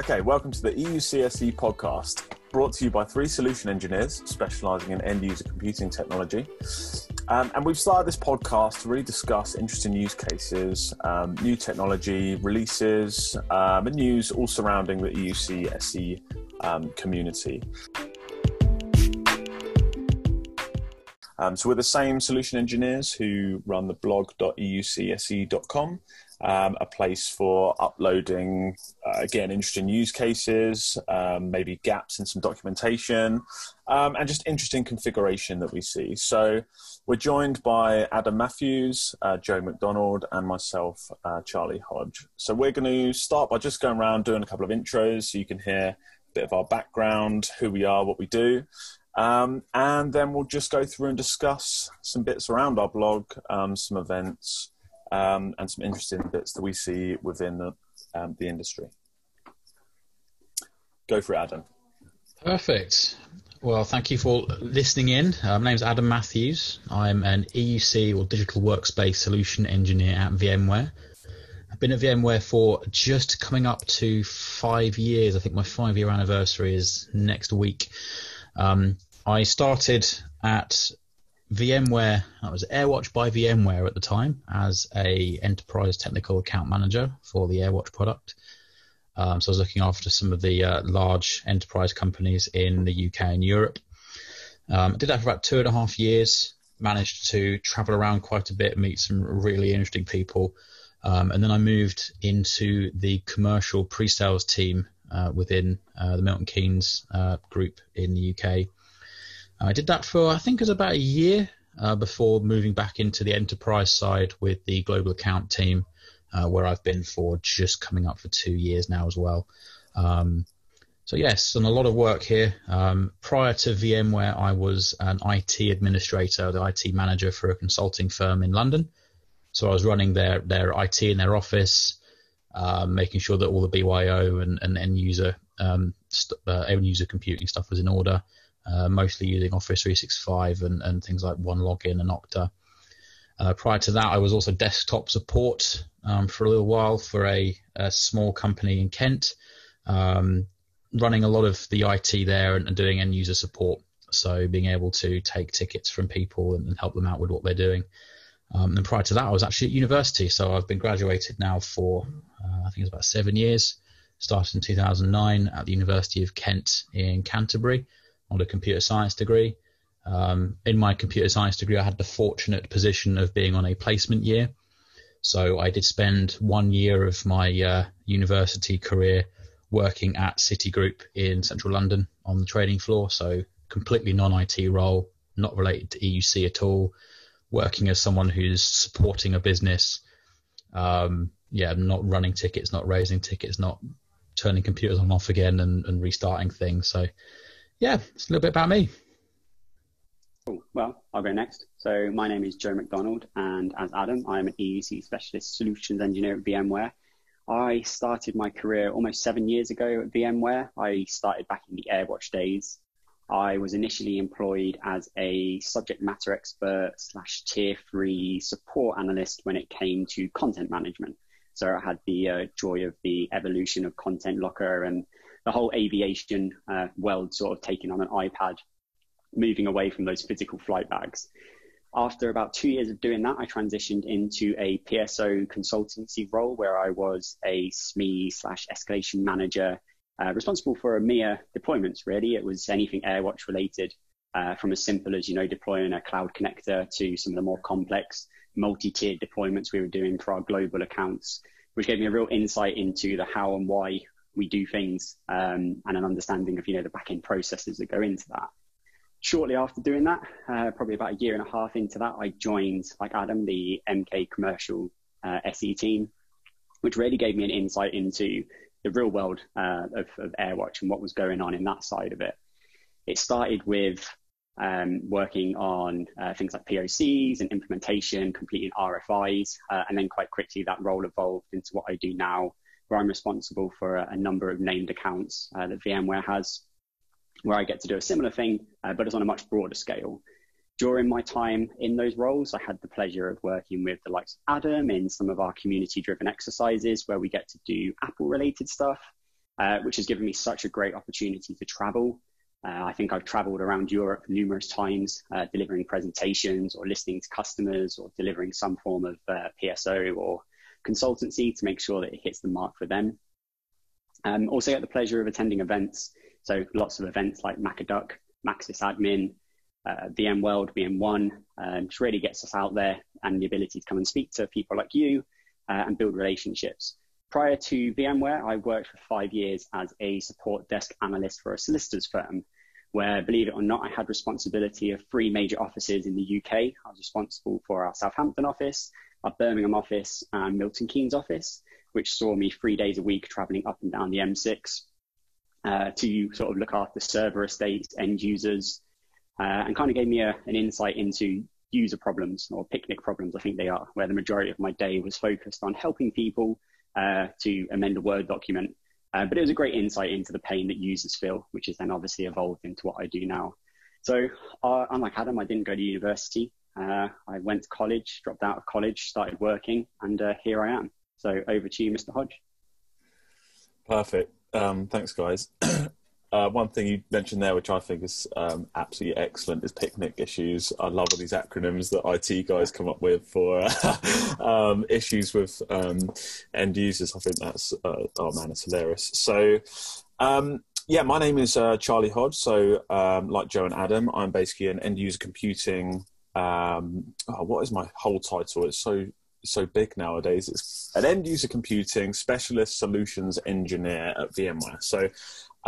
Okay, welcome to the EU CSE podcast, brought to you by three solution engineers specializing in end user computing technology. Um, and we've started this podcast to really discuss interesting use cases, um, new technology releases, um, and news all surrounding the EUCSE um, community. Um, so we're the same solution engineers who run the blog.eucse.com, um, a place for uploading, uh, again, interesting use cases, um, maybe gaps in some documentation, um, and just interesting configuration that we see. So we're joined by Adam Matthews, uh, Joe McDonald, and myself, uh, Charlie Hodge. So we're going to start by just going around doing a couple of intros so you can hear a bit of our background, who we are, what we do. Um, and then we'll just go through and discuss some bits around our blog, um, some events, um, and some interesting bits that we see within the, um, the industry. Go for it, Adam. Perfect. Well, thank you for listening in. Uh, my name is Adam Matthews. I'm an EUC or Digital Workspace Solution Engineer at VMware. I've been at VMware for just coming up to five years. I think my five year anniversary is next week. Um, I started at VMware. I was AirWatch by VMware at the time as a enterprise technical account manager for the AirWatch product. Um, so I was looking after some of the uh, large enterprise companies in the UK and Europe. Um, I did that for about two and a half years. Managed to travel around quite a bit, meet some really interesting people, um, and then I moved into the commercial pre-sales team uh, within uh, the Milton Keynes uh, group in the UK. I did that for I think it was about a year uh, before moving back into the enterprise side with the global account team, uh, where I've been for just coming up for two years now as well. Um, so yes, done a lot of work here. Um, prior to VMware, I was an IT administrator, the IT manager for a consulting firm in London. So I was running their their IT in their office, um, making sure that all the BYO and, and end user um, st- uh, end user computing stuff was in order uh, mostly using Office 365 and, and things like OneLogin and Okta. Uh, prior to that, I was also desktop support um, for a little while for a, a small company in Kent, um, running a lot of the IT there and, and, doing end user support. So being able to take tickets from people and, and help them out with what they're doing. Um, and prior to that, I was actually at university. So I've been graduated now for, uh, I think it's about seven years. Started in 2009 at the University of Kent in Canterbury on a computer science degree. Um, in my computer science degree, I had the fortunate position of being on a placement year. So I did spend one year of my uh, university career working at Citigroup in central London on the trading floor. So completely non-IT role, not related to EUC at all. Working as someone who's supporting a business. Um, yeah, not running tickets, not raising tickets, not turning computers on and off again and, and restarting things. So yeah, it's a little bit about me. Cool. Well, I'll go next. So my name is Joe McDonald, and as Adam, I am an EUC specialist solutions engineer at VMware. I started my career almost seven years ago at VMware. I started back in the AirWatch days. I was initially employed as a subject matter expert slash tier three support analyst when it came to content management. So I had the uh, joy of the evolution of Content Locker and the whole aviation uh, world sort of taking on an iPad, moving away from those physical flight bags. After about two years of doing that, I transitioned into a PSO consultancy role where I was a SME slash escalation manager, uh, responsible for EMEA deployments. Really, it was anything AirWatch related, uh, from as simple as you know deploying a cloud connector to some of the more complex multi-tiered deployments we were doing for our global accounts, which gave me a real insight into the how and why we do things um, and an understanding of you know the back end processes that go into that. Shortly after doing that, uh, probably about a year and a half into that, I joined like Adam the MK commercial uh, SE team, which really gave me an insight into the real world uh, of, of AirWatch and what was going on in that side of it. It started with um, working on uh, things like POCs and implementation, completing RFIs, uh, and then quite quickly that role evolved into what I do now, where I'm responsible for a, a number of named accounts uh, that VMware has, where I get to do a similar thing, uh, but it's on a much broader scale. During my time in those roles, I had the pleasure of working with the likes of Adam in some of our community driven exercises where we get to do Apple related stuff. uh, which has given me such a great opportunity to travel. Uh, I think I've traveled around Europe numerous times, uh, delivering presentations or listening to customers or delivering some form of uh, PSO or consultancy to make sure that it hits the mark for them. Um, also get the pleasure of attending events. So lots of events like MacADUK, Maxis Admin, uh, VMworld, VM1, um, which really gets us out there and the ability to come and speak to people like you uh, and build relationships. Prior to VMware, I worked for five years as a support desk analyst for a solicitor's firm, where, believe it or not, I had responsibility of three major offices in the UK. I was responsible for our Southampton office, our Birmingham office, and Milton Keynes office, which saw me three days a week traveling up and down the M6 uh, to sort of look after server estates, end users, uh, and kind of gave me a, an insight into user problems or picnic problems, I think they are, where the majority of my day was focused on helping people uh, to amend a Word document. Uh, but it was a great insight into the pain that users feel, which has then obviously evolved into what I do now. So, uh, unlike Adam, I didn't go to university. Uh, I went to college, dropped out of college, started working, and uh, here I am. So, over to you, Mr. Hodge. Perfect. Um, thanks, guys. Uh, one thing you mentioned there, which I think is um, absolutely excellent, is picnic issues. I love all these acronyms that IT guys come up with for um, issues with um, end users. I think that's uh, oh man, it's hilarious. So. Um, yeah, my name is uh, Charlie Hodge. So, um, like Joe and Adam, I'm basically an end user computing. Um, oh, what is my whole title? It's so so big nowadays. It's an end user computing specialist solutions engineer at VMware. So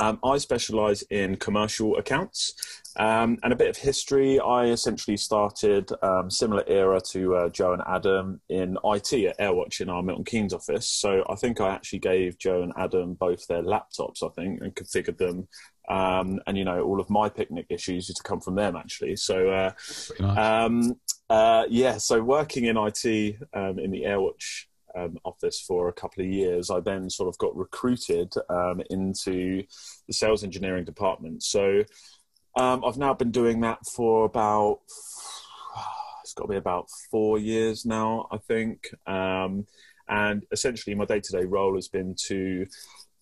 um, I specialize in commercial accounts. Um, and a bit of history, I essentially started um, similar era to uh, Joe and Adam in IT at AirWatch in our Milton Keynes office. So I think I actually gave Joe and Adam both their laptops, I think, and configured them. Um, and you know, all of my picnic issues used to come from them actually. So uh, nice. Um, uh, yeah, so working in IT um, in the AirWatch um, office for a couple of years, I then sort of got recruited um, into the sales engineering department. So um, I've now been doing that for about it's got to be about four years now, I think. Um, and essentially, my day-to-day role has been to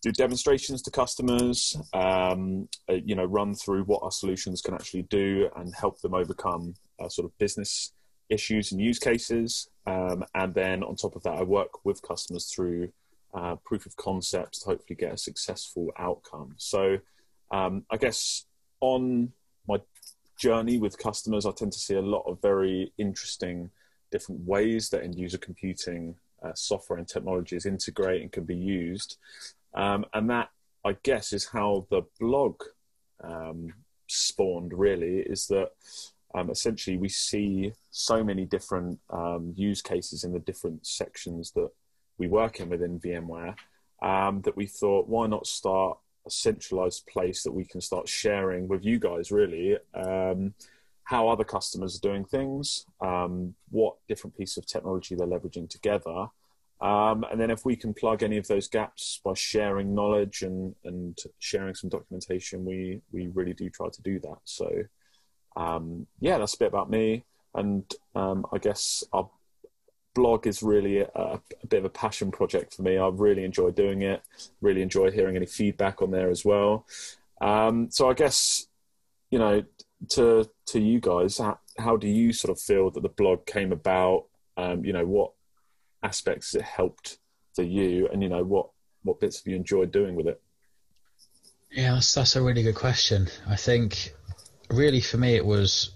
do demonstrations to customers, um, uh, you know, run through what our solutions can actually do and help them overcome uh, sort of business issues and use cases. Um, and then on top of that, I work with customers through uh, proof of concepts to hopefully get a successful outcome. So um, I guess on my journey with customers, I tend to see a lot of very interesting different ways that end user computing uh, software and technologies integrate and can be used. Um, and that, I guess, is how the blog um, spawned really is that um, essentially we see so many different um, use cases in the different sections that we work in within VMware um, that we thought, why not start a centralized place that we can start sharing with you guys, really, um, how other customers are doing things, um, what different piece of technology they're leveraging together. Um, and then if we can plug any of those gaps by sharing knowledge and, and sharing some documentation, we, we really do try to do that. So um, yeah, that's a bit about me. And um, I guess our blog is really a, a, bit of a passion project for me. I really enjoy doing it. Really enjoy hearing any feedback on there as well. Um, so I guess you know to to you guys, how, how, do you sort of feel that the blog came about? Um, you know, what aspects it helped for you, and you know what what bits have you enjoyed doing with it? Yeah, that's that's a really good question. I think really for me it was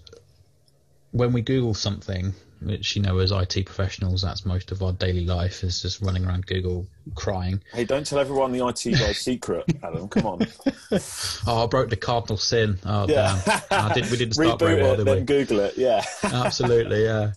when we Google something, which you know as IT professionals, that's most of our daily life is just running around Google crying. Hey, don't tell everyone the IT guy's secret, Adam. Come on. oh, I broke the cardinal sin. Oh, yeah. damn. I did, we didn't start Reboot very well, it, did then we? Google it. Yeah. Absolutely, yeah.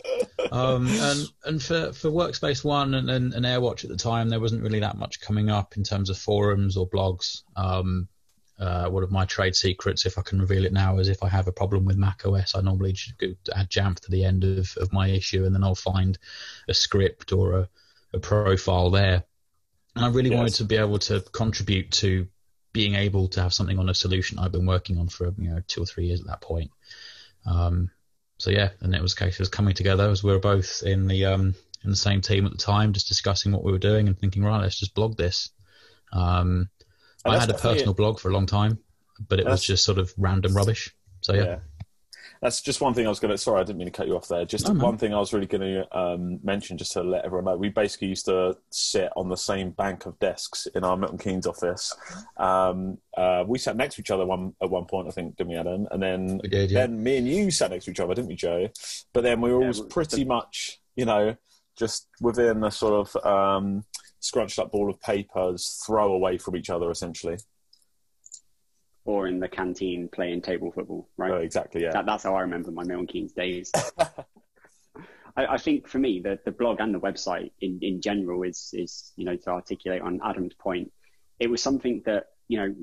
Um, and and for, for Workspace One and, and, and AirWatch at the time, there wasn't really that much coming up in terms of forums or blogs. Um, uh, one of my trade secrets, if I can reveal it now, is if I have a problem with Mac OS, I normally just add Jamf to the end of, of my issue, and then I'll find a script or a, a profile there. And I really yes. wanted to be able to contribute to being able to have something on a solution I've been working on for you know two or three years at that point. Um, so yeah, and it was a case of coming together as we were both in the um, in the same team at the time, just discussing what we were doing and thinking, right, let's just blog this. Um, I had a personal blog for a long time, but it was just sort of random rubbish. So yeah. yeah. That's just one thing I was going to. Sorry, I didn't mean to cut you off there. Just one thing I was really going to um, mention, just to let everyone know. We basically used to sit on the same bank of desks in our Milton Keynes office. Um, uh, we sat next to each other one at one point, I think, didn't we, Adam? And then did, yeah. then me and you sat next to each other, didn't we, Joe? But then we were always pretty much, you know, just within a sort of um, scrunched up ball of papers, throw away from each other, essentially or in the canteen playing table football, right? Oh, exactly, yeah. That, that's how I remember my Milton Keynes days. I, I, think for me, the, the blog and the website in, in general is, is, you know, to articulate on Adam's point, it was something that, you know,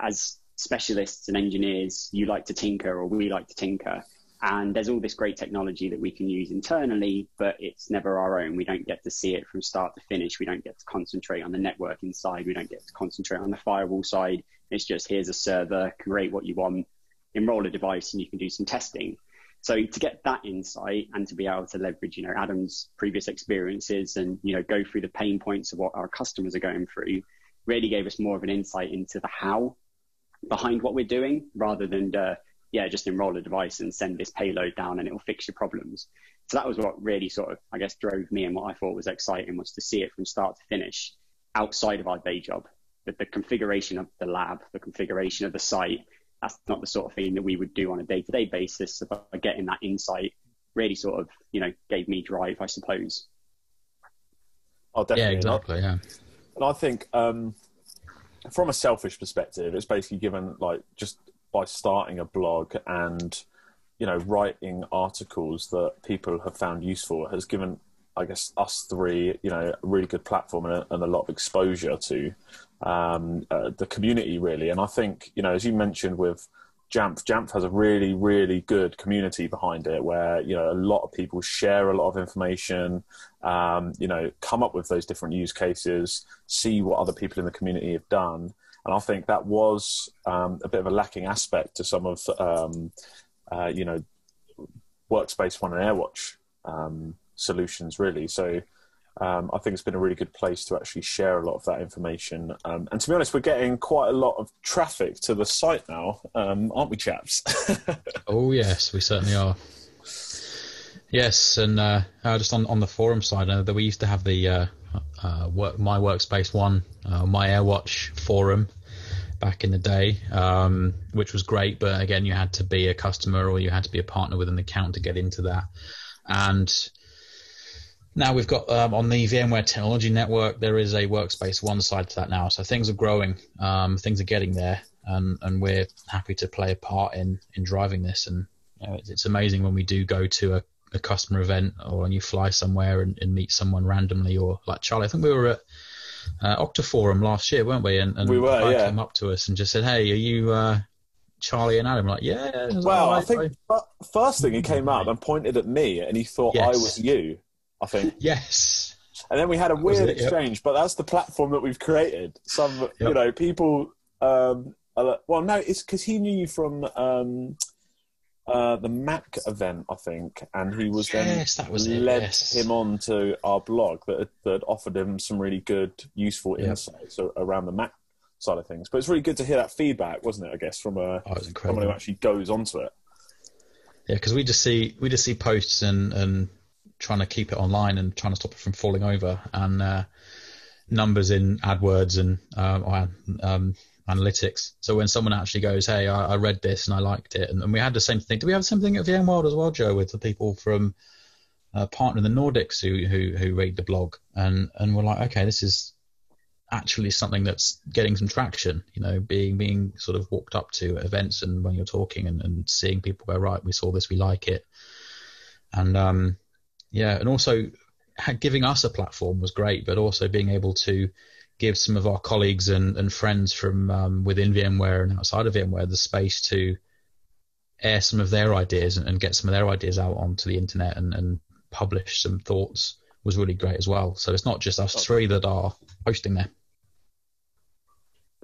as specialists and engineers, you like to tinker or we like to tinker. And there's all this great technology that we can use internally, but it's never our own. We don't get to see it from start to finish. We don't get to concentrate on the networking side. We don't get to concentrate on the firewall side. It's just here's a server, create what you want, enroll a device, and you can do some testing. So to get that insight and to be able to leverage, you know, Adam's previous experiences and you know go through the pain points of what our customers are going through, really gave us more of an insight into the how behind what we're doing rather than the yeah, just enroll a device and send this payload down and it will fix your problems. So that was what really sort of, I guess, drove me and what I thought was exciting was to see it from start to finish outside of our day job. That the configuration of the lab, the configuration of the site, that's not the sort of thing that we would do on a day to day basis. So by getting that insight really sort of, you know, gave me drive, I suppose. Oh, definitely. Yeah, exactly. Yeah. And I think, um, from a selfish perspective, it's basically given like just by starting a blog and you know writing articles that people have found useful has given I guess us three, you know, a really good platform and a, and a lot of exposure to um, uh, the community, really. And I think, you know, as you mentioned with Jamf, Jamf has a really, really good community behind it, where you know a lot of people share a lot of information, um, you know, come up with those different use cases, see what other people in the community have done, and I think that was um, a bit of a lacking aspect to some of um, uh, you know workspace one and AirWatch um, solutions really. So um, I think it's been a really good place to actually share a lot of that information. Um, and to be honest, we're getting quite a lot of traffic to the site now, um, aren't we, chaps? oh yes, we certainly are. Yes, and uh, uh, just on on the forum side, uh, that we used to have the uh, uh, work, my workspace one, my AirWatch forum back in the day, um, which was great. But again, you had to be a customer or you had to be a partner with an account to get into that. And now we've got um, on the VMware Technology Network, there is a workspace one side to that now. So things are growing, um, things are getting there, and, and we're happy to play a part in in driving this. And you know, it's, it's amazing when we do go to a a customer event or when you fly somewhere and, and meet someone randomly or like Charlie. I think we were at uh, Okta Forum last year, weren't we? And, and we were, guy yeah. came up to us and just said, "Hey, are you uh, Charlie and Adam?" like, yeah. well, I think I... first thing he came up and pointed at me, and he thought yes. I was you. I think yes. And then we had a that weird it, exchange, yep. but that's the platform that we've created. Some, yep. you know, people. Um, well, no, it's because he knew you from. Um, uh, the Mac event, I think, and he was yes, then that was led it, yes. him on to our blog that that offered him some really good, useful yep. insights around the Mac side of things. But it's really good to hear that feedback, wasn't it? I guess from a oh, someone who actually goes onto it. Yeah, because we just see we just see posts and and trying to keep it online and trying to stop it from falling over and uh, numbers in AdWords and uh, um, analytics. So when someone actually goes, "Hey, I, I read this and I liked it," and, and, we had the same thing. Do we have the same thing at VMworld as well, Joe, with the people from uh, partner in the Nordics who who who read the blog and and we're like, okay, this is actually something that's getting some traction. You know, being being sort of walked up to events and when you're talking and, and seeing people go, right, we saw this, we like it, and um, yeah, and also giving us a platform was great, but also being able to give some of our colleagues and, and friends from um, within VMware and outside of VMware the space to air some of their ideas and, and get some of their ideas out onto the internet and, and, publish some thoughts was really great as well. So it's not just us three that are hosting there.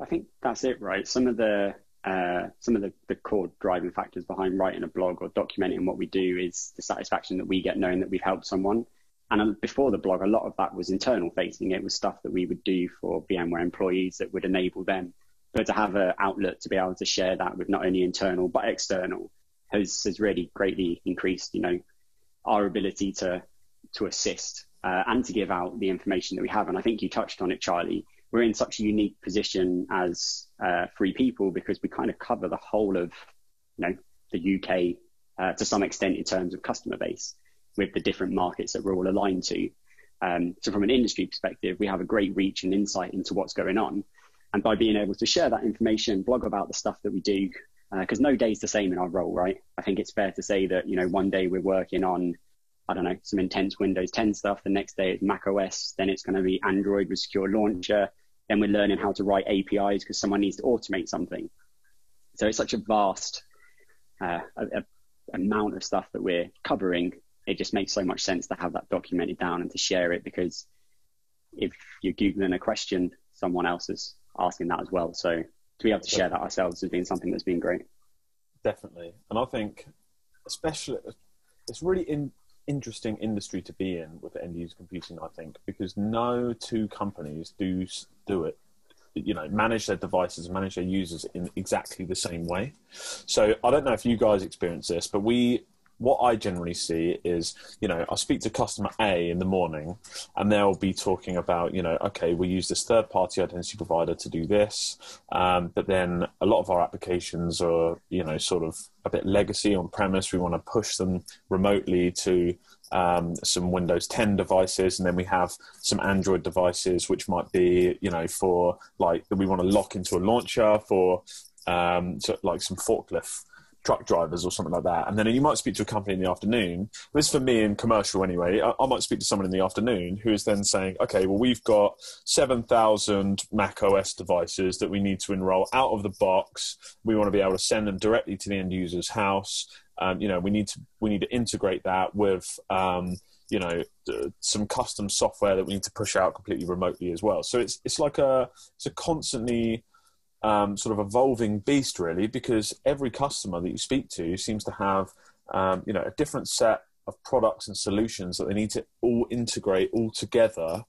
I think that's it, right? Some of the uh, some of the, the core driving factors behind writing a blog or documenting what we do is the satisfaction that we get knowing that we've helped someone. And before the blog, a lot of that was internal facing. It was stuff that we would do for VMware employees that would enable them but to have an outlet to be able to share that with not only internal but external has has really greatly increased, you know, our ability to to assist uh, and to give out the information that we have. And I think you touched on it, Charlie. We're in such a unique position as uh, free people because we kind of cover the whole of, you know, the UK uh, to some extent in terms of customer base with the different markets that we're all aligned to. Um, so from an industry perspective, we have a great reach and insight into what's going on. And by being able to share that information, blog about the stuff that we do, because uh, no is the same in our role, right? I think it's fair to say that, you know, one day we're working on, I don't know, some intense Windows 10 stuff. The next day it's Mac OS. Then it's going to be Android with secure launcher. Then we're learning how to write APIs because someone needs to automate something. So it's such a vast uh, a, a amount of stuff that we're covering. It just makes so much sense to have that documented down and to share it because if you're Googling a question, someone else is asking that as well. So to be able to share that ourselves has been something that's been great. Definitely. And I think, especially, it's really in, interesting industry to be in with end user computing, I think, because no two companies do do it you know manage their devices manage their users in exactly the same way so i don't know if you guys experience this but we what I generally see is, you know, I'll speak to customer A in the morning and they'll be talking about, you know, okay, we use this third party identity provider to do this. Um, but then a lot of our applications are, you know, sort of a bit legacy on premise. We want to push them remotely to um, some Windows 10 devices, and then we have some Android devices, which might be, you know, for like we want to lock into a launcher for um, like some forklift truck drivers or something like that. And then you might speak to a company in the afternoon. This for me in commercial anyway. I, I, might speak to someone in the afternoon who is then saying, okay, well, we've got 7,000 Mac OS devices that we need to enroll out of the box. We want to be able to send them directly to the end user's house. Um, you know, we need to we need to integrate that with um, you know some custom software that we need to push out completely remotely as well. So it's it's like a it's a constantly um, sort of evolving beast, really, because every customer that you speak to seems to have, um, you know, a different set of products and solutions that they need to all integrate all together,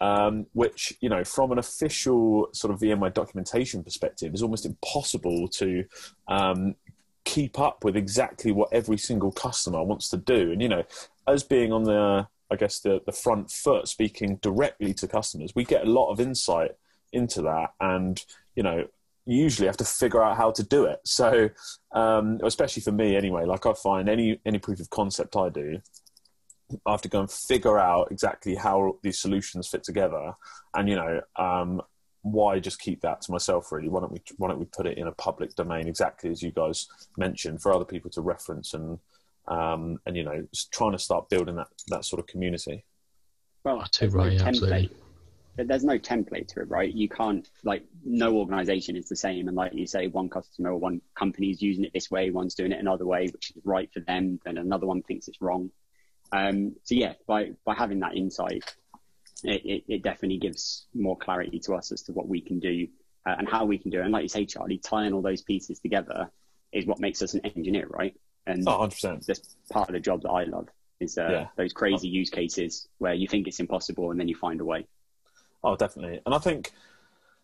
um, which, you know, from an official sort of VMware documentation perspective, is almost impossible to um, keep up with exactly what every single customer wants to do. And, you know, as being on the, I guess, the, the front foot, speaking directly to customers, we get a lot of insight into that. And, you know, usually have to figure out how to do it. So, um, especially for me anyway, like I find any any proof of concept I do, I have to go and figure out exactly how these solutions fit together, and you know, um, why just keep that to myself? Really, why don't we why don't we put it in a public domain exactly as you guys mentioned for other people to reference and um, and you know, trying to start building that that sort of community. Well, too right, no absolutely there's no template to it, right? You can't like no organization is the same, and like you say, one customer or one company is using it this way, one's doing it another way, which is right for them, and another one thinks it's wrong. Um, so yeah, by by having that insight, it, it, it, definitely gives more clarity to us as to what we can do uh, and how we can do it. And like you say, Charlie, tying all those pieces together is what makes us an engineer, right? And oh, 100%. that's part of the job that I love is uh, yeah. those crazy use cases where you think it's impossible and then you find a way. Oh, definitely. And I think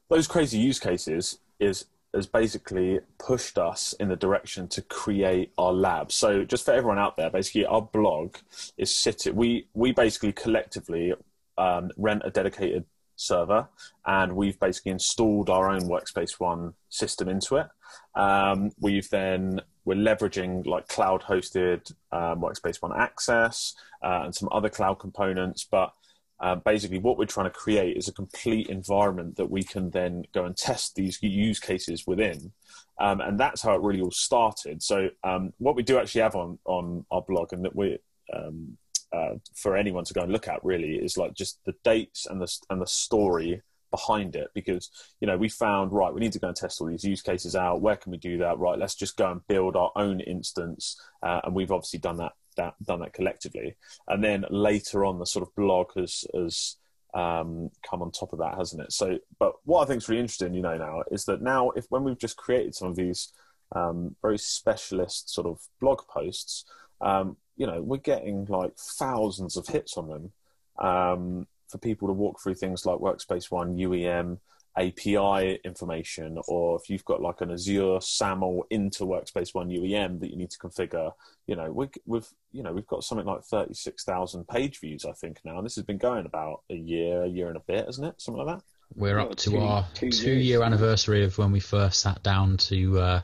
those crazy use cases is has basically pushed us in the direction to create our lab. So just for everyone out there, basically our blog is sitting. We we basically collectively um, rent a dedicated server, and we've basically installed our own Workspace ONE system into it. Um, we've then we're leveraging like cloud hosted um, Workspace ONE access uh, and some other cloud components, but uh, basically, what we're trying to create is a complete environment that we can then go and test these use cases within. Um, and that's how it really all started. So, um, what we do actually have on, on our blog, and that we um, uh, for anyone to go and look at really is like just the dates and the and the story behind it because you know we found right we need to go and test all these use cases out where can we do that right let's just go and build our own instance uh, and we've obviously done that that done that collectively. And then later on, the sort of blog has has um, come on top of that, hasn't it? So, but what I think is really interesting, you know, now is that now if when we've just created some of these um, very specialist sort of blog posts, um, you know, we're getting like thousands of hits on them um, for people to walk through things like Workspace ONE, UEM, API information, or if you've got like an Azure SAML into Workspace ONE UEM that you need to configure, you know, we, we've you know we've got something like thirty six thousand page views, I think now, and this has been going about a year, a year and a bit, isn't it? Something like that. We're up to two, our two, two year anniversary of when we first sat down to. Uh,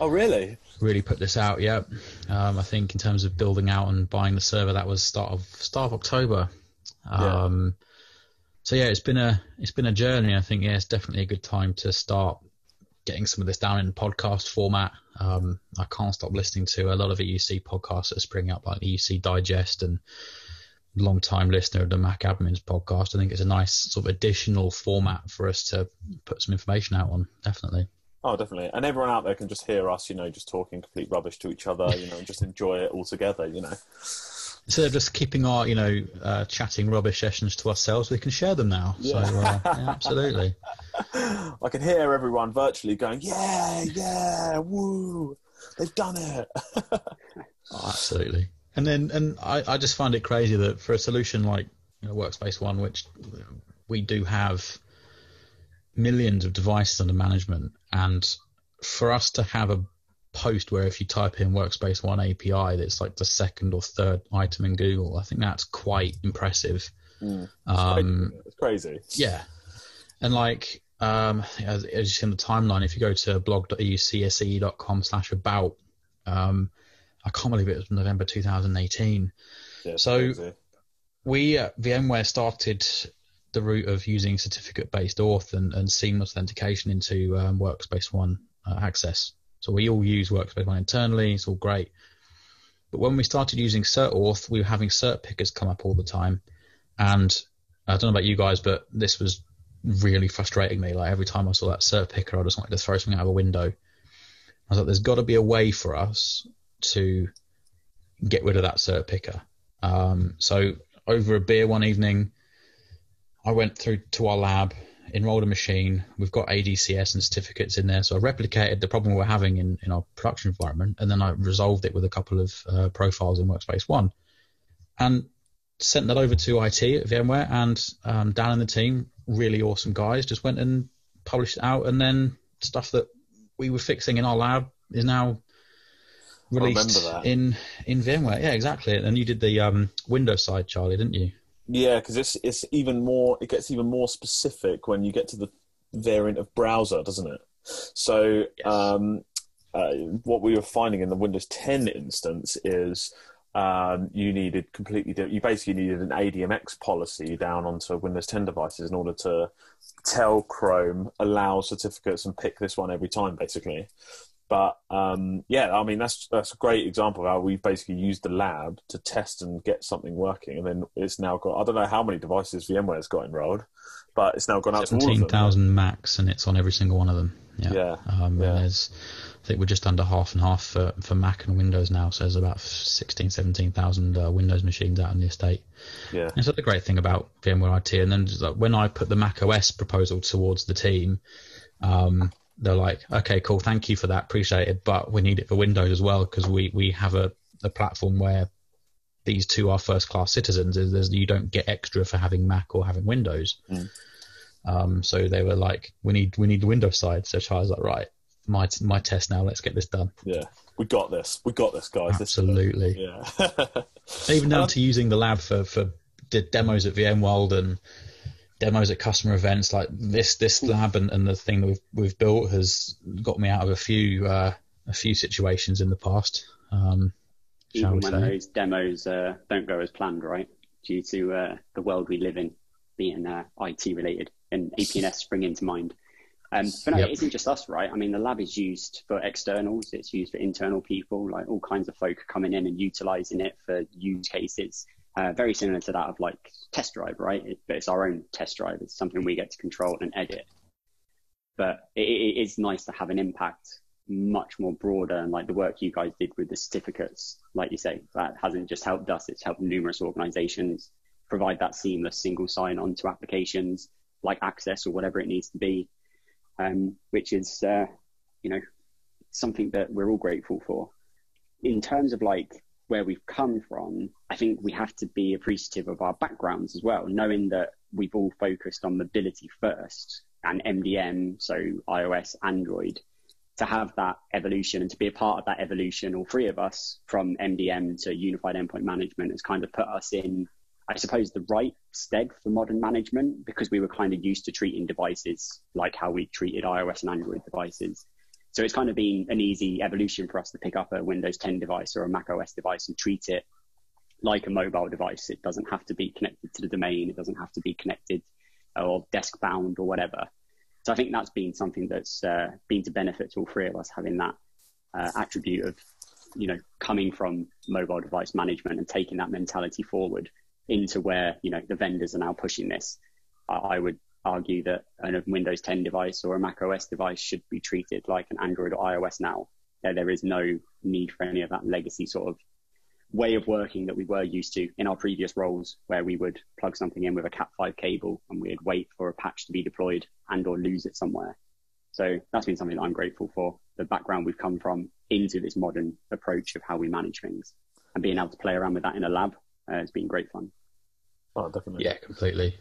oh, really? Really put this out, yeah. Um, I think in terms of building out and buying the server, that was start of start of October. Um, yeah. So yeah, it's been a it's been a journey. I think yeah, it's definitely a good time to start getting some of this down in podcast format. Um, I can't stop listening to a lot of EUC podcasts that are springing up, like the EUC Digest and long time listener of the Mac Admins podcast. I think it's a nice sort of additional format for us to put some information out on. Definitely. Oh, definitely. And everyone out there can just hear us, you know, just talking complete rubbish to each other, you know, and just enjoy it all together, you know. Instead of just keeping our, you know, uh, chatting rubbish sessions to ourselves, we can share them now. Yeah. So, uh, yeah, absolutely. I can hear everyone virtually going, yeah, yeah, woo, they've done it. oh, absolutely. And then, and I, I just find it crazy that for a solution like you know, Workspace ONE, which we do have millions of devices under management, and for us to have a post where if you type in Workspace ONE API, that's like the second or third item in Google. I think that's quite impressive. Mm, um, it's crazy. Yeah, and like um, as, as, you see in the timeline, if you go to blog.eucse.com slash about, um, I can't believe it was November 2018. Yeah, so crazy. we at VMware started the route of using certificate-based auth and, and seamless authentication into um, Workspace ONE uh, access. So we all use Workspace ONE internally. It's all great. But when we started using cert auth, we were having cert pickers come up all the time. And I don't know about you guys, but this was really frustrating me. Like every time I saw that cert picker, I just wanted to throw something out of a window. I was like, there's got to be a way for us to get rid of that cert picker. Um, so over a beer one evening, I went through to our lab, enrolled a machine. We've got ADCS and certificates in there. So I replicated the problem we're having in, in our production environment, and then I resolved it with a couple of uh, profiles in Workspace ONE, and sent that over to IT at VMware. And um, Dan and the team, really awesome guys, just went and published it out, and then stuff that we were fixing in our lab is now released in in VMware. Yeah, exactly. And you did the um, Windows side, Charlie, didn't you? Yeah, because it's it's even more. It gets even more specific when you get to the variant of browser, doesn't it? So yes. um, uh, what we were finding in the Windows 10 instance is um, you needed completely you basically needed an ADMX policy down onto Windows 10 devices in order to tell Chrome allow certificates and pick this one every time, basically. But um, yeah, I mean that's that's a great example of how we've basically used the lab to test and get something working, and then it's now got I don't know how many devices VMware's got enrolled, but it's now gone out to seventeen thousand Macs, and it's on every single one of them. Yeah, yeah. Um, yeah. There's, I think we're just under half and half for, for Mac and Windows now, so there's about 16, 17,000 uh, Windows machines out in the estate. Yeah, and so the great thing about VMware IT, and then like, when I put the Mac OS proposal towards the team. Um, they're like, okay, cool, thank you for that, appreciate it, but we need it for Windows as well because we we have a, a platform where these two are first class citizens. There's, you don't get extra for having Mac or having Windows. Mm. Um, so they were like, we need we need the Windows side. So Charles like, right, my my test now. Let's get this done. Yeah, we got this. We got this, guys. Absolutely. yeah. Even down um, to using the lab for for demos at VMworld and demos at customer events like this this lab and, and the thing that we've we've built has got me out of a few uh, a few situations in the past. Um, Even when say. those demos uh, don't go as planned, right? Due to uh, the world we live in being uh, IT related and APNS spring into mind. Um, but no, yep. it isn't just us, right? I mean, the lab is used for externals. It's used for internal people, like all kinds of folk coming in and utilizing it for use cases. Uh, very similar to that of like test drive, right? It, but it's our own test drive. It's something we get to control and edit. But it, it is nice to have an impact much more broader and like the work you guys did with the certificates, like you say, that hasn't just helped us, it's helped numerous organizations provide that seamless single sign on to applications like access or whatever it needs to be, um, which is, uh, you know, something that we're all grateful for. In terms of like where we've come from, I think we have to be appreciative of our backgrounds as well, knowing that we've all focused on mobility first and MDM, so iOS, Android, to have that evolution and to be a part of that evolution, all three of us from MDM to unified endpoint management has kind of put us in, I suppose, the right stead for modern management because we were kind of used to treating devices like how we treated iOS and Android devices. So it's kind of been an easy evolution for us to pick up a Windows 10 device or a Mac OS device and treat it like a mobile device. It doesn't have to be connected to the domain. It doesn't have to be connected or desk bound or whatever. So I think that's been something that's uh, been to benefit to all three of us having that uh, attribute of, you know, coming from mobile device management and taking that mentality forward into where, you know, the vendors are now pushing this. I would argue that a Windows 10 device or a Mac OS device should be treated like an Android or iOS now. There is no need for any of that legacy sort of way of working that we were used to in our previous roles where we would plug something in with a cat5 cable and we'd wait for a patch to be deployed and or lose it somewhere. So that's been something that i'm grateful for the background we've come from into this modern approach of how we manage things. And being able to play around with that in a lab uh, has been great fun. Oh definitely. Yeah completely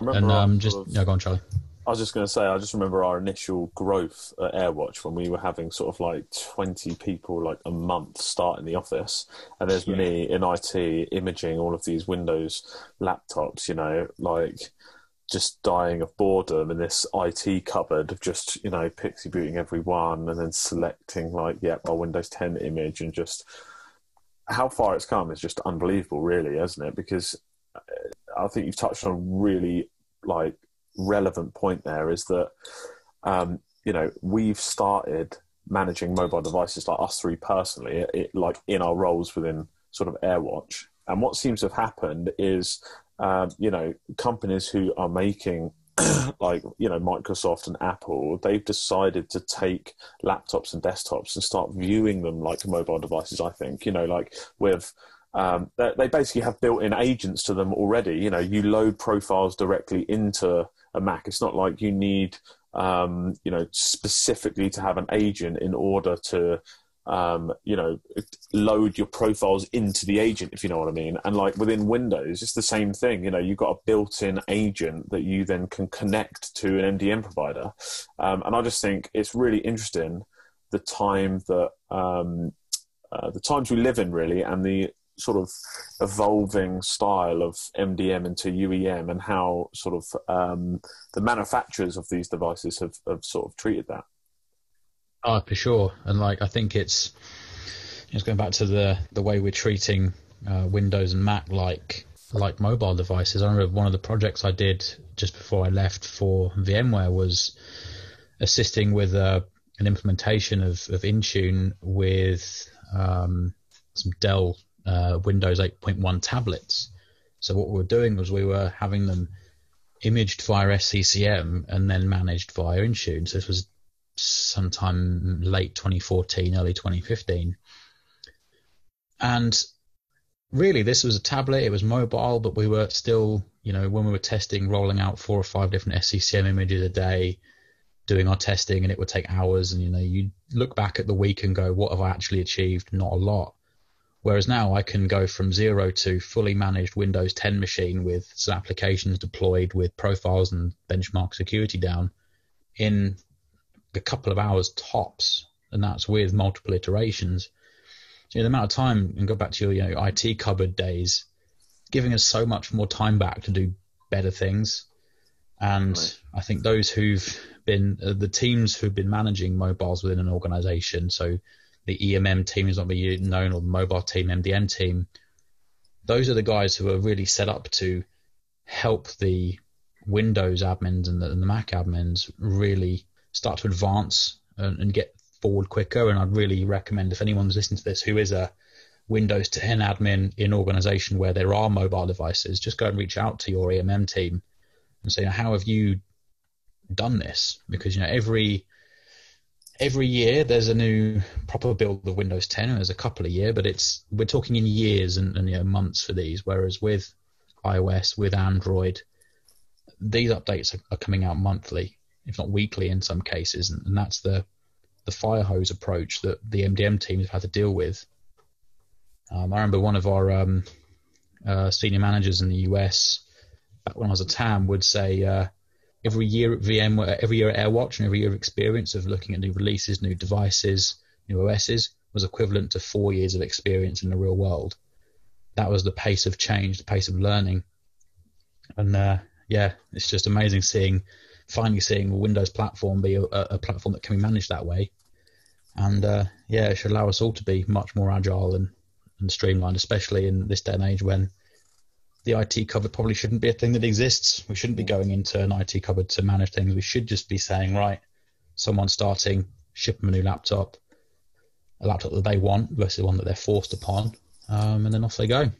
and um, just yeah, go on charlie I was just going to say, I just remember our initial growth at AirWatch when we were having sort of like 20 people like a month start in the office. And there's yeah. me in IT imaging all of these Windows laptops, you know, like just dying of boredom in this IT cupboard of just, you know, PXE booting every one and then selecting like, yeah, our Windows 10 image and just how far it's come is just unbelievable, really, isn't it? Because uh, I think you've touched on a really like relevant point there is that um, you know we've started managing mobile devices like us three personally, it, like in our roles within sort of AirWatch. And what seems to have happened is, um, you know, companies who are making like you know Microsoft and Apple, they've decided to take laptops and desktops and start viewing them like mobile devices. I think you know, like with um, they basically have built-in agents to them already. You know, you load profiles directly into a Mac. It's not like you need, um, you know, specifically to have an agent in order to, um, you know, load your profiles into the agent, if you know what I mean. And like within Windows, it's the same thing. You know, you've got a built-in agent that you then can connect to an MDM provider. Um, and I just think it's really interesting the time that um, uh, the times we live in, really, and the sort of evolving style of MDM into UEM and how sort of um, the manufacturers of these devices have, have sort of treated that. Oh, for sure. And like, I think it's, it's going back to the, the way we're treating uh, Windows and Mac like, like mobile devices. I remember one of the projects I did just before I left for VMware was assisting with a, uh, an implementation of, of Intune with um, some Dell uh, Windows 8.1 tablets. So what we were doing was we were having them imaged via SCCM and then managed via Intune. So this was sometime late 2014, early 2015. And really, this was a tablet. It was mobile, but we were still, you know, when we were testing, rolling out four or five different SCCM images a day, doing our testing, and it would take hours. And you know, you look back at the week and go, "What have I actually achieved? Not a lot." Whereas now I can go from zero to fully managed Windows 10 machine with some applications deployed with profiles and benchmark security down in a couple of hours tops, and that's with multiple iterations. So, you know, the amount of time, and go back to your you know, IT cupboard days, giving us so much more time back to do better things. And right. I think those who've been, uh, the teams who've been managing mobiles within an organization, so the EMM team is not being known, or the mobile team, MDM team. Those are the guys who are really set up to help the Windows admins and the, and the Mac admins really start to advance and, and, get forward quicker. And I'd really recommend if anyone's listening to this who is a Windows 10 admin in an organization where there are mobile devices, just go and reach out to your EMM team and say, how have you done this? Because you know every every year there's a new proper build of Windows 10. There's a couple a year, but it's we're talking in years and, and you know, months for these. Whereas with iOS, with Android, these updates are, are coming out monthly, if not weekly in some cases, and, and, that's the the fire hose approach that the MDM teams have had to deal with. Um, I remember one of our um, uh, senior managers in the US back when I was a TAM would say. Uh, every year at VMware, every year at AirWatch, and every year of experience of looking at new releases, new devices, new OSs was equivalent to four years of experience in the real world. That was the pace of change, the pace of learning, and uh, yeah, it's just amazing seeing, finally seeing a Windows platform be a, a platform that can be managed that way, and uh, yeah, it should allow us all to be much more agile and, and streamlined, especially in this day and age when the IT cupboard probably shouldn't be a thing that exists. We shouldn't be going into an IT cupboard to manage things. We should just be saying, right, someone's starting, ship them a new laptop, a laptop that they want versus one that they're forced upon, um, and then off they go.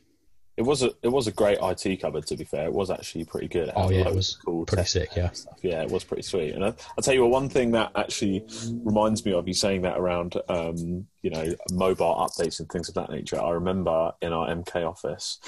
It was a it was a great IT cupboard. To be fair, it was actually pretty good. It oh yeah, it was cool pretty sick. Yeah, yeah, it was pretty sweet. And I, will tell you what, one thing that actually reminds me of you saying that around um, you know mobile updates and things of that nature. I remember in our MK office,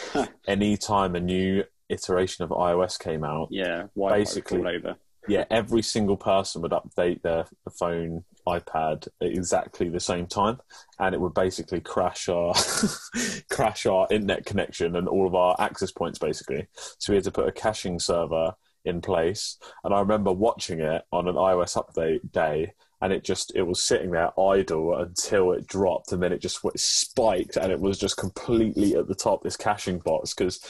any time a new iteration of iOS came out, yeah, basically over yeah, every single person would update their phone, iPad at exactly the same time, and it would basically crash our crash our internet connection and all of our access points. Basically, so we had to put a caching server in place. And I remember watching it on an iOS update day, and it just it was sitting there idle until it dropped, and then it just spiked, and it was just completely at the top this caching box because.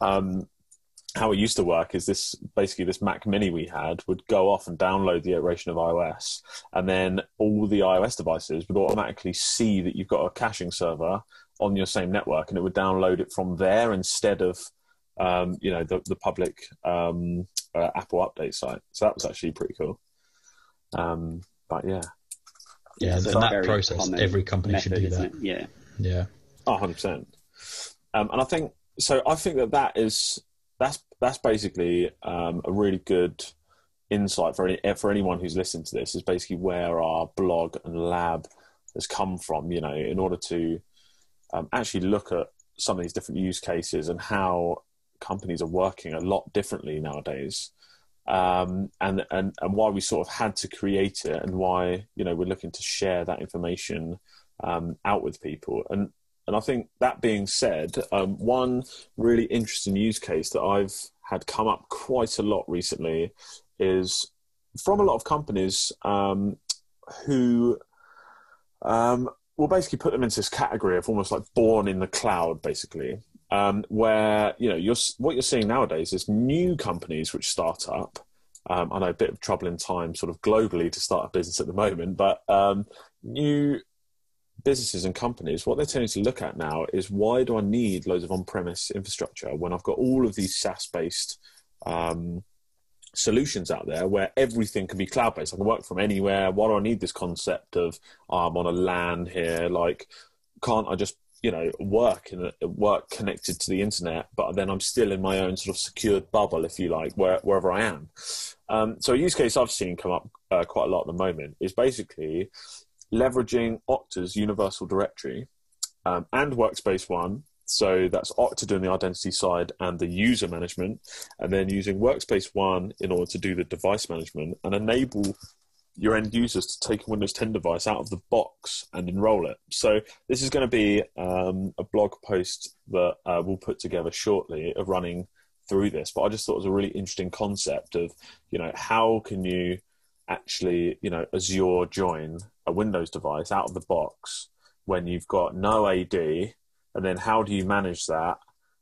Um, how it used to work is this basically this Mac Mini we had would go off and download the iteration of iOS, and then all the iOS devices would automatically see that you've got a caching server on your same network, and it would download it from there instead of um, you know the the public um, uh, Apple update site. So that was actually pretty cool. Um, but yeah, yeah, so that process every company method, should do that. Yeah, yeah, hundred percent. Um, and I think so. I think that that is that's that's basically um, a really good insight for any, for anyone who's listening to this. Is basically where our blog and lab has come from. You know, in order to um, actually look at some of these different use cases and how companies are working a lot differently nowadays. Um, and, and and why we sort of had to create it and why you know we're looking to share that information um, out with people and and I think that being said, um, one really interesting use case that I've had come up quite a lot recently is from a lot of companies um, who um, will basically put them into this category of almost like born in the cloud, basically. Um, where you know you're, what you're seeing nowadays is new companies which start up. Um, I know a bit of trouble in time, sort of globally, to start a business at the moment, but um, new businesses and companies, what they're tending to look at now is why do I need loads of on-premise infrastructure when I've got all of these SaaS-based um, solutions out there where everything can be cloud-based. I can work from anywhere. Why do I need this concept of oh, I'm on a LAN here? Like, can't I just you know work in a, work connected to the internet, but then I'm still in my own sort of secured bubble, if you like, where, wherever I am. Um, so a use case I've seen come up uh, quite a lot at the moment is basically leveraging Okta's universal directory um, and Workspace ONE. So that's Okta doing the identity side and the user management, and then using Workspace ONE in order to do the device management and enable your end users to take a Windows 10 device out of the box and enroll it. So this is going to be um, a blog post that uh, we'll put together shortly of running through this. But I just thought it was a really interesting concept of, you know, how can you actually, you know, Azure join a Windows device out of the box when you've got no AD, and then how do you manage that?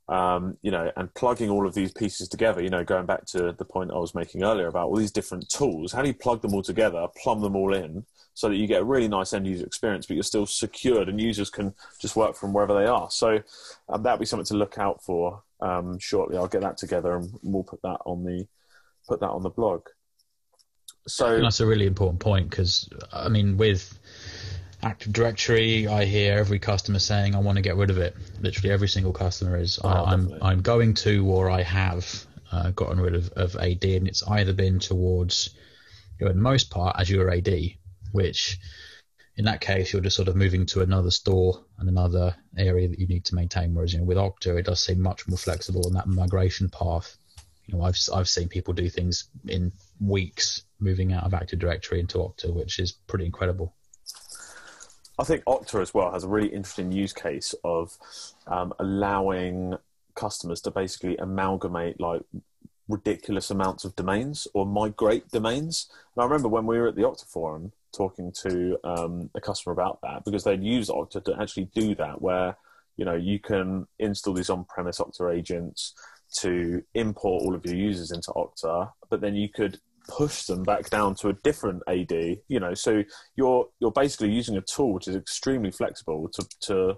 Um, you know, and plugging all of these pieces together, you know, going back to the point I was making earlier about all these different tools, how do you plug them all together, plumb them all in so that you get a really nice end user experience, but you're still secured and users can just work from wherever they are. So um, that'll be something to look out for um, shortly. I'll get that together and we'll put that on the put that on the blog. So that's a really important point because I mean, with Active Directory, I hear every customer saying, "I want to get rid of it." Literally, every single customer is, oh, "I'm I'm going to," or "I have uh, gotten rid of, of AD," and it's either been towards, you know, in most part, Azure AD, which in that case you're just sort of moving to another store and another area that you need to maintain. Whereas you know, with Okta, it does seem much more flexible on that migration path. You know, I've I've seen people do things in weeks moving out of Active Directory into Okta, which is pretty incredible. I think Okta as well has a really interesting use case of um, allowing customers to basically amalgamate like ridiculous amounts of domains or migrate domains. And I remember when we were at the Okta forum talking to um, a customer about that because they'd use Okta to actually do that, where you know you can install these on-premise Okta agents to import all of your users into Okta, but then you could push them back down to a different AD. You know, so you're you're basically using a tool which is extremely flexible to to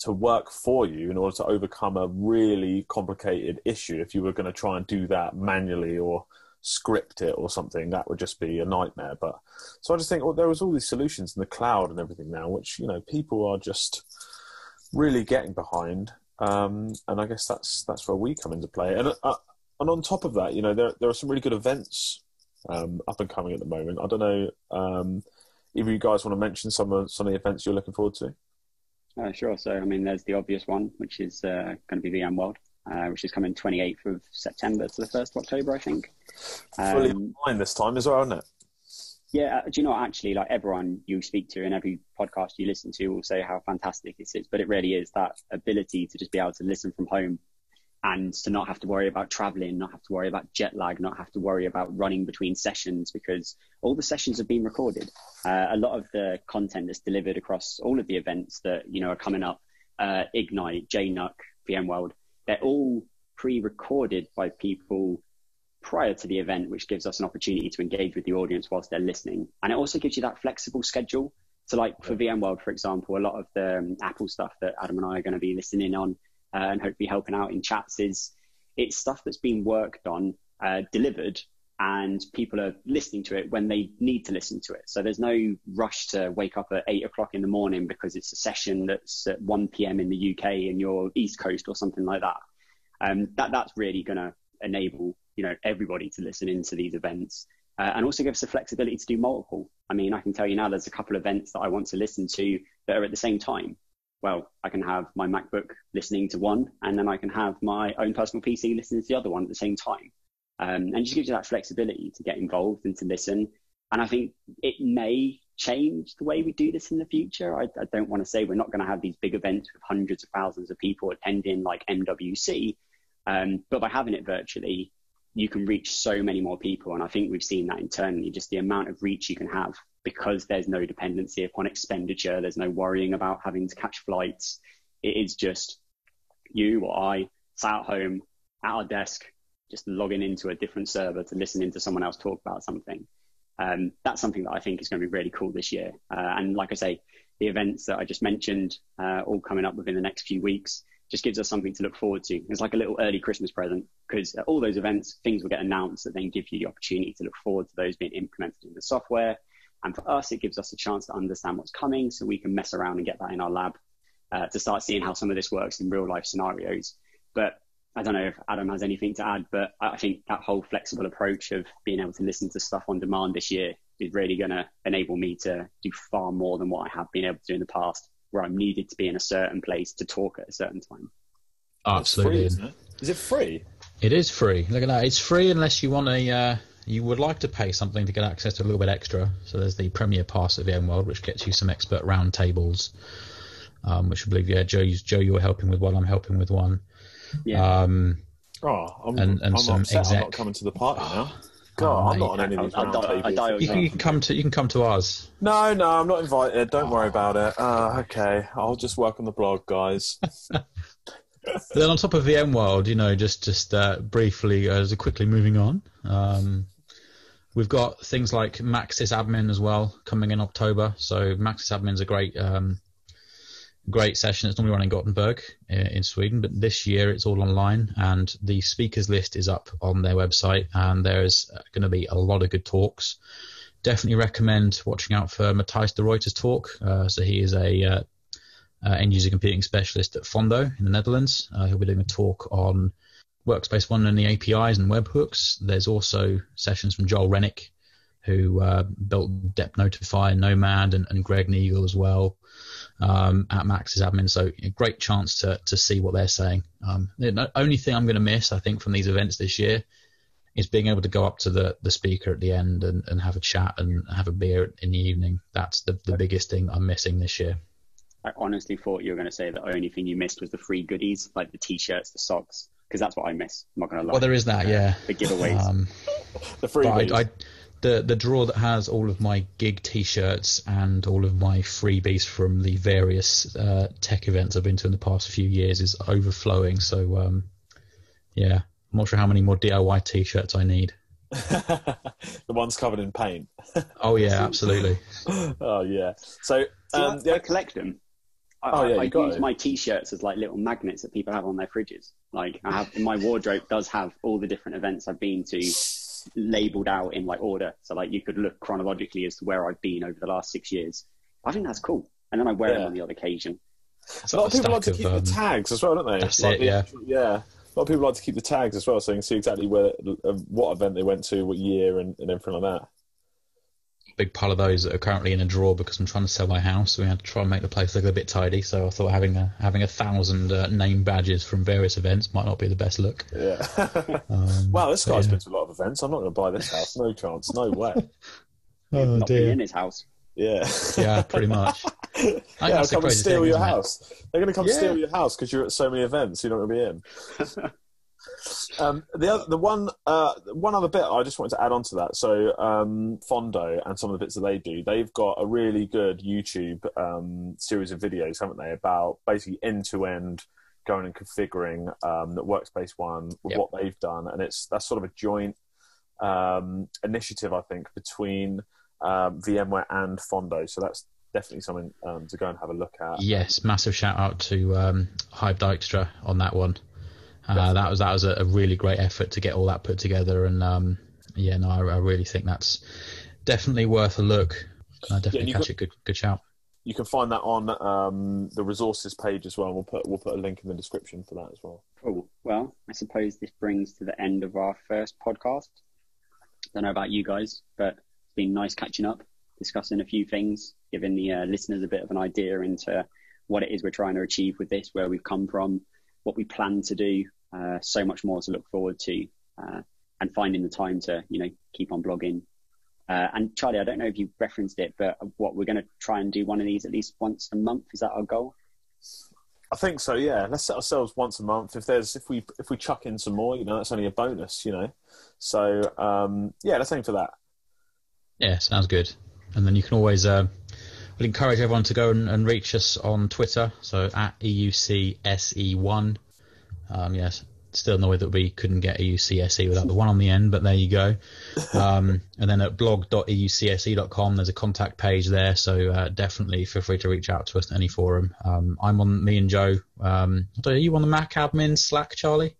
to work for you in order to overcome a really complicated issue. If you were going to try and do that manually or script it or something, that would just be a nightmare. But so I just think well, there was all these solutions in the cloud and everything now, which you know people are just really getting behind. Um, and I guess that's that's where we come into play. And uh, and on top of that, you know, there there are some really good events um, up and coming at the moment. I don't know um, if you guys want to mention some of some of the events you're looking forward to. Uh, sure. So, I mean, there's the obvious one, which is uh, going to be VMworld, uh, which is coming 28th of September to the 1st of October, I think. Fully um, online this time as well, isn't it? Yeah. Uh, do you know actually, like everyone you speak to and every podcast you listen to will say how fantastic it is, but it really is that ability to just be able to listen from home and to not have to worry about traveling, not have to worry about jet lag, not have to worry about running between sessions because all the sessions have been recorded. Uh, a lot of the content that's delivered across all of the events that you know are coming up, uh, Ignite, JNUC, VMworld, they're all pre-recorded by people prior to the event, which gives us an opportunity to engage with the audience whilst they're listening, and it also gives you that flexible schedule. So, like for VMworld, for example, a lot of the um, Apple stuff that Adam and I are going to be listening on and hopefully helping out in chats is it's stuff that's been worked on, uh, delivered, and people are listening to it when they need to listen to it. So there's no rush to wake up at eight o'clock in the morning because it's a session that's at 1 p.m. in the UK and you're East Coast or something like that. Um, that that's really going to enable you know everybody to listen into these events uh, and also give us the flexibility to do multiple. I mean, I can tell you now there's a couple of events that I want to listen to that are at the same time well, I can have my MacBook listening to one, and then I can have my own personal PC listening to the other one at the same time. Um, and just gives you that flexibility to get involved and to listen. And I think it may change the way we do this in the future. I, I don't want to say we're not going to have these big events with hundreds of thousands of people attending like MWC, um, but by having it virtually, you can reach so many more people. And I think we've seen that internally, just the amount of reach you can have because there's no dependency upon expenditure. There's no worrying about having to catch flights. It is just you or I sat at home at our desk, just logging into a different server to listen into someone else talk about something. Um, that's something that I think is going to be really cool this year. Uh, and like I say, the events that I just mentioned, uh, all coming up within the next few weeks, just gives us something to look forward to. It's like a little early Christmas present because at all those events, things will get announced that then give you the opportunity to look forward to those being implemented in the software and for us, it gives us a chance to understand what's coming so we can mess around and get that in our lab uh, to start seeing how some of this works in real life scenarios. But I don't know if Adam has anything to add, but I think that whole flexible approach of being able to listen to stuff on demand this year is really going to enable me to do far more than what I have been able to do in the past, where I'm needed to be in a certain place to talk at a certain time. Absolutely. Free, it? Is it free? It is free. Look at that. It's free unless you want a uh, you would like to pay something to get access to a little bit extra. So there's the Premier Pass at VMworld, which gets you some expert roundtables, um, which I believe, yeah, Joe, Joe, you're helping with one. I'm helping with one. Yeah. Um, oh, I'm, and, and I'm some upset exec. I'm not coming to the party now. God, oh, I'm not on any of these roundtables. You, you, can come to you can come to ours. No, no, I'm not invited. Don't oh. worry about it. Uh, okay, I'll just work on the blog, guys. then on top of VMworld, you know, just just uh, briefly as uh, quickly moving on. Um, We've got things like MacSysAdmin as well coming in October. So MacSysAdmin is a great um, great session. It's normally run in Gothenburg uh, in Sweden, but this year it's all online and the speakers list is up on their website and there's uh, going to be a lot of good talks. Definitely recommend watching out for Matthijs de Ruyter's talk. Uh, so he is a uh, uh, end user computing specialist at Fondo in the Netherlands. Uh, he'll be doing a talk on Workspace ONE and the APIs and webhooks. There's also sessions from Joel Rennich, who uh, built DEPNotify and Nomad, and, and Greg Neagle as well um, at MacSysAdmin. So a great chance to to see what they're saying. Um, the only thing I'm going to miss, I think, from these events this year is being able to go up to the, the speaker at the end and, and have a chat and have a beer in the evening. That's the, the biggest thing I'm missing this year. I honestly thought you were going to say the only thing you missed was the free goodies, like the t-shirts, the socks. Because that's what I miss. I'm not going to lie. Well, there is that, yeah. The giveaways. Um, The but freebies. I, I, the the drawer that has all of my gig T-shirts and all of my freebies from the various uh, tech events I've been to in the past few years is overflowing. So um, yeah, I'm not sure how many more DIY T-shirts I need. the ones covered in paint. Oh yeah, absolutely. oh yeah. So So um, I, I collect them. I, Oh, yeah, I, I got use it. my t-shirts as like little magnets that people have on their fridges. Like I have my wardrobe does have all the different events I've been to labeled out in like order. So like you could look chronologically as to where I've been over the last six years. I think that's cool. And then I wear Yeah. them on the odd occasion. It's a lot of people like to keep um, the tags as well, don't they? that's Like it, the yeah. yeah. A lot of people like to keep the tags as well, so you can see exactly where uh, what event they went to, what year, and, and everything like that. Big pile of those that are currently in a drawer because I'm trying to sell my house. So we had to try and make the place look a bit tidy. So I thought having a having a thousand uh, name badges from various events might not be the best look. Yeah. Um, wow, this but guy's yeah. been to a lot of events. I'm not going to buy this house. No chance. No way. Oh not being dear. in his house. Yeah. Yeah, pretty much. I think yeah, that's the come and steal thing, your isn't it? house. They're going to come Yeah. steal your house because you're at so many events. You're not going to be in. Um, the other, the one, uh, one other bit I just wanted to add on to that. So um, Fondo and some of the bits that they do, they've got a really good YouTube um, series of videos, haven't they, about basically end to end going and configuring um, the Workspace One with Yep. what they've done, and it's that's sort of a joint um, initiative, I think, between um, VMware and Fondo. So that's definitely something um, to go and have a look at. Yes, massive shout out to um, Hype Dykstra on that one. Uh, that was that was a, a really great effort to get all that put together, and um, yeah, no, I, I really think that's definitely worth a look. I definitely you catch got- it. Good, good shout. You can find that on um, the resources page as well. We'll put we'll put a link in the description for that as well. Cool. Well, I suppose this brings to the end of our first podcast. I don't know about you guys, but it's been nice catching up, discussing a few things, giving the uh, listeners a bit of an idea into what it is we're trying to achieve with this, where we've come from, what we plan to do. Uh, so much more to look forward to, uh, and finding the time to, you know, keep on blogging. Uh, and Charlie, I don't know if you referenced it, but what we're going to try and do one of these at least once a month. Is that our goal? I think so. Yeah, let's set ourselves once a month. If there's if we if we chuck in some more, you know, that's only a bonus. You know, so um, yeah, let's aim for that. Yeah, sounds good. And then you can always, uh, I'd encourage everyone to go and, and reach us on Twitter. So at EUCSE1. Um, yes, still annoyed that we couldn't get EUCSE without the one on the end, but there you go. Um, and then at blog.eucse.com, there's a contact page there. So uh, definitely feel free to reach out to us in any forum. Um, I'm on, me and Joe. Um, I don't know, are you on the Mac admin Slack, Charlie?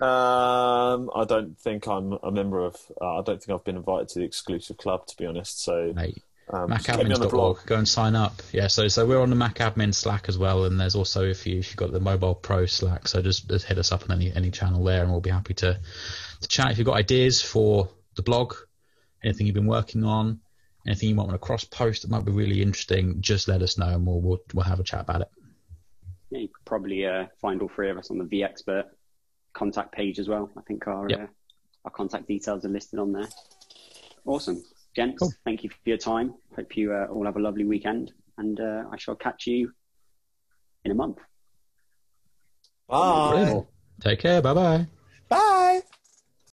Um, I don't think I'm a member of. Uh, I don't think I've been invited to the exclusive club, to be honest. So Mate, um, just get me on the macadmins.org. blog. Go and sign up. Yeah, so so we're on the Mac Admin Slack as well, and there's also if you if you've got the Mobile Pro Slack, so just, just hit us up on any any channel there, and we'll be happy to to chat. If you've got ideas for the blog, anything you've been working on, anything you might want to cross post that might be really interesting, just let us know, and we'll we'll, we'll have a chat about it. yeah, you could probably uh, find all three of us on the vExpert contact page as well. I think our Yep. uh, our contact details are listed on there. Awesome, gents. Cool. Thank you for your time. Hope you uh, all have a lovely weekend, and uh, I shall catch you in a month. Bye. Take care. Bye bye.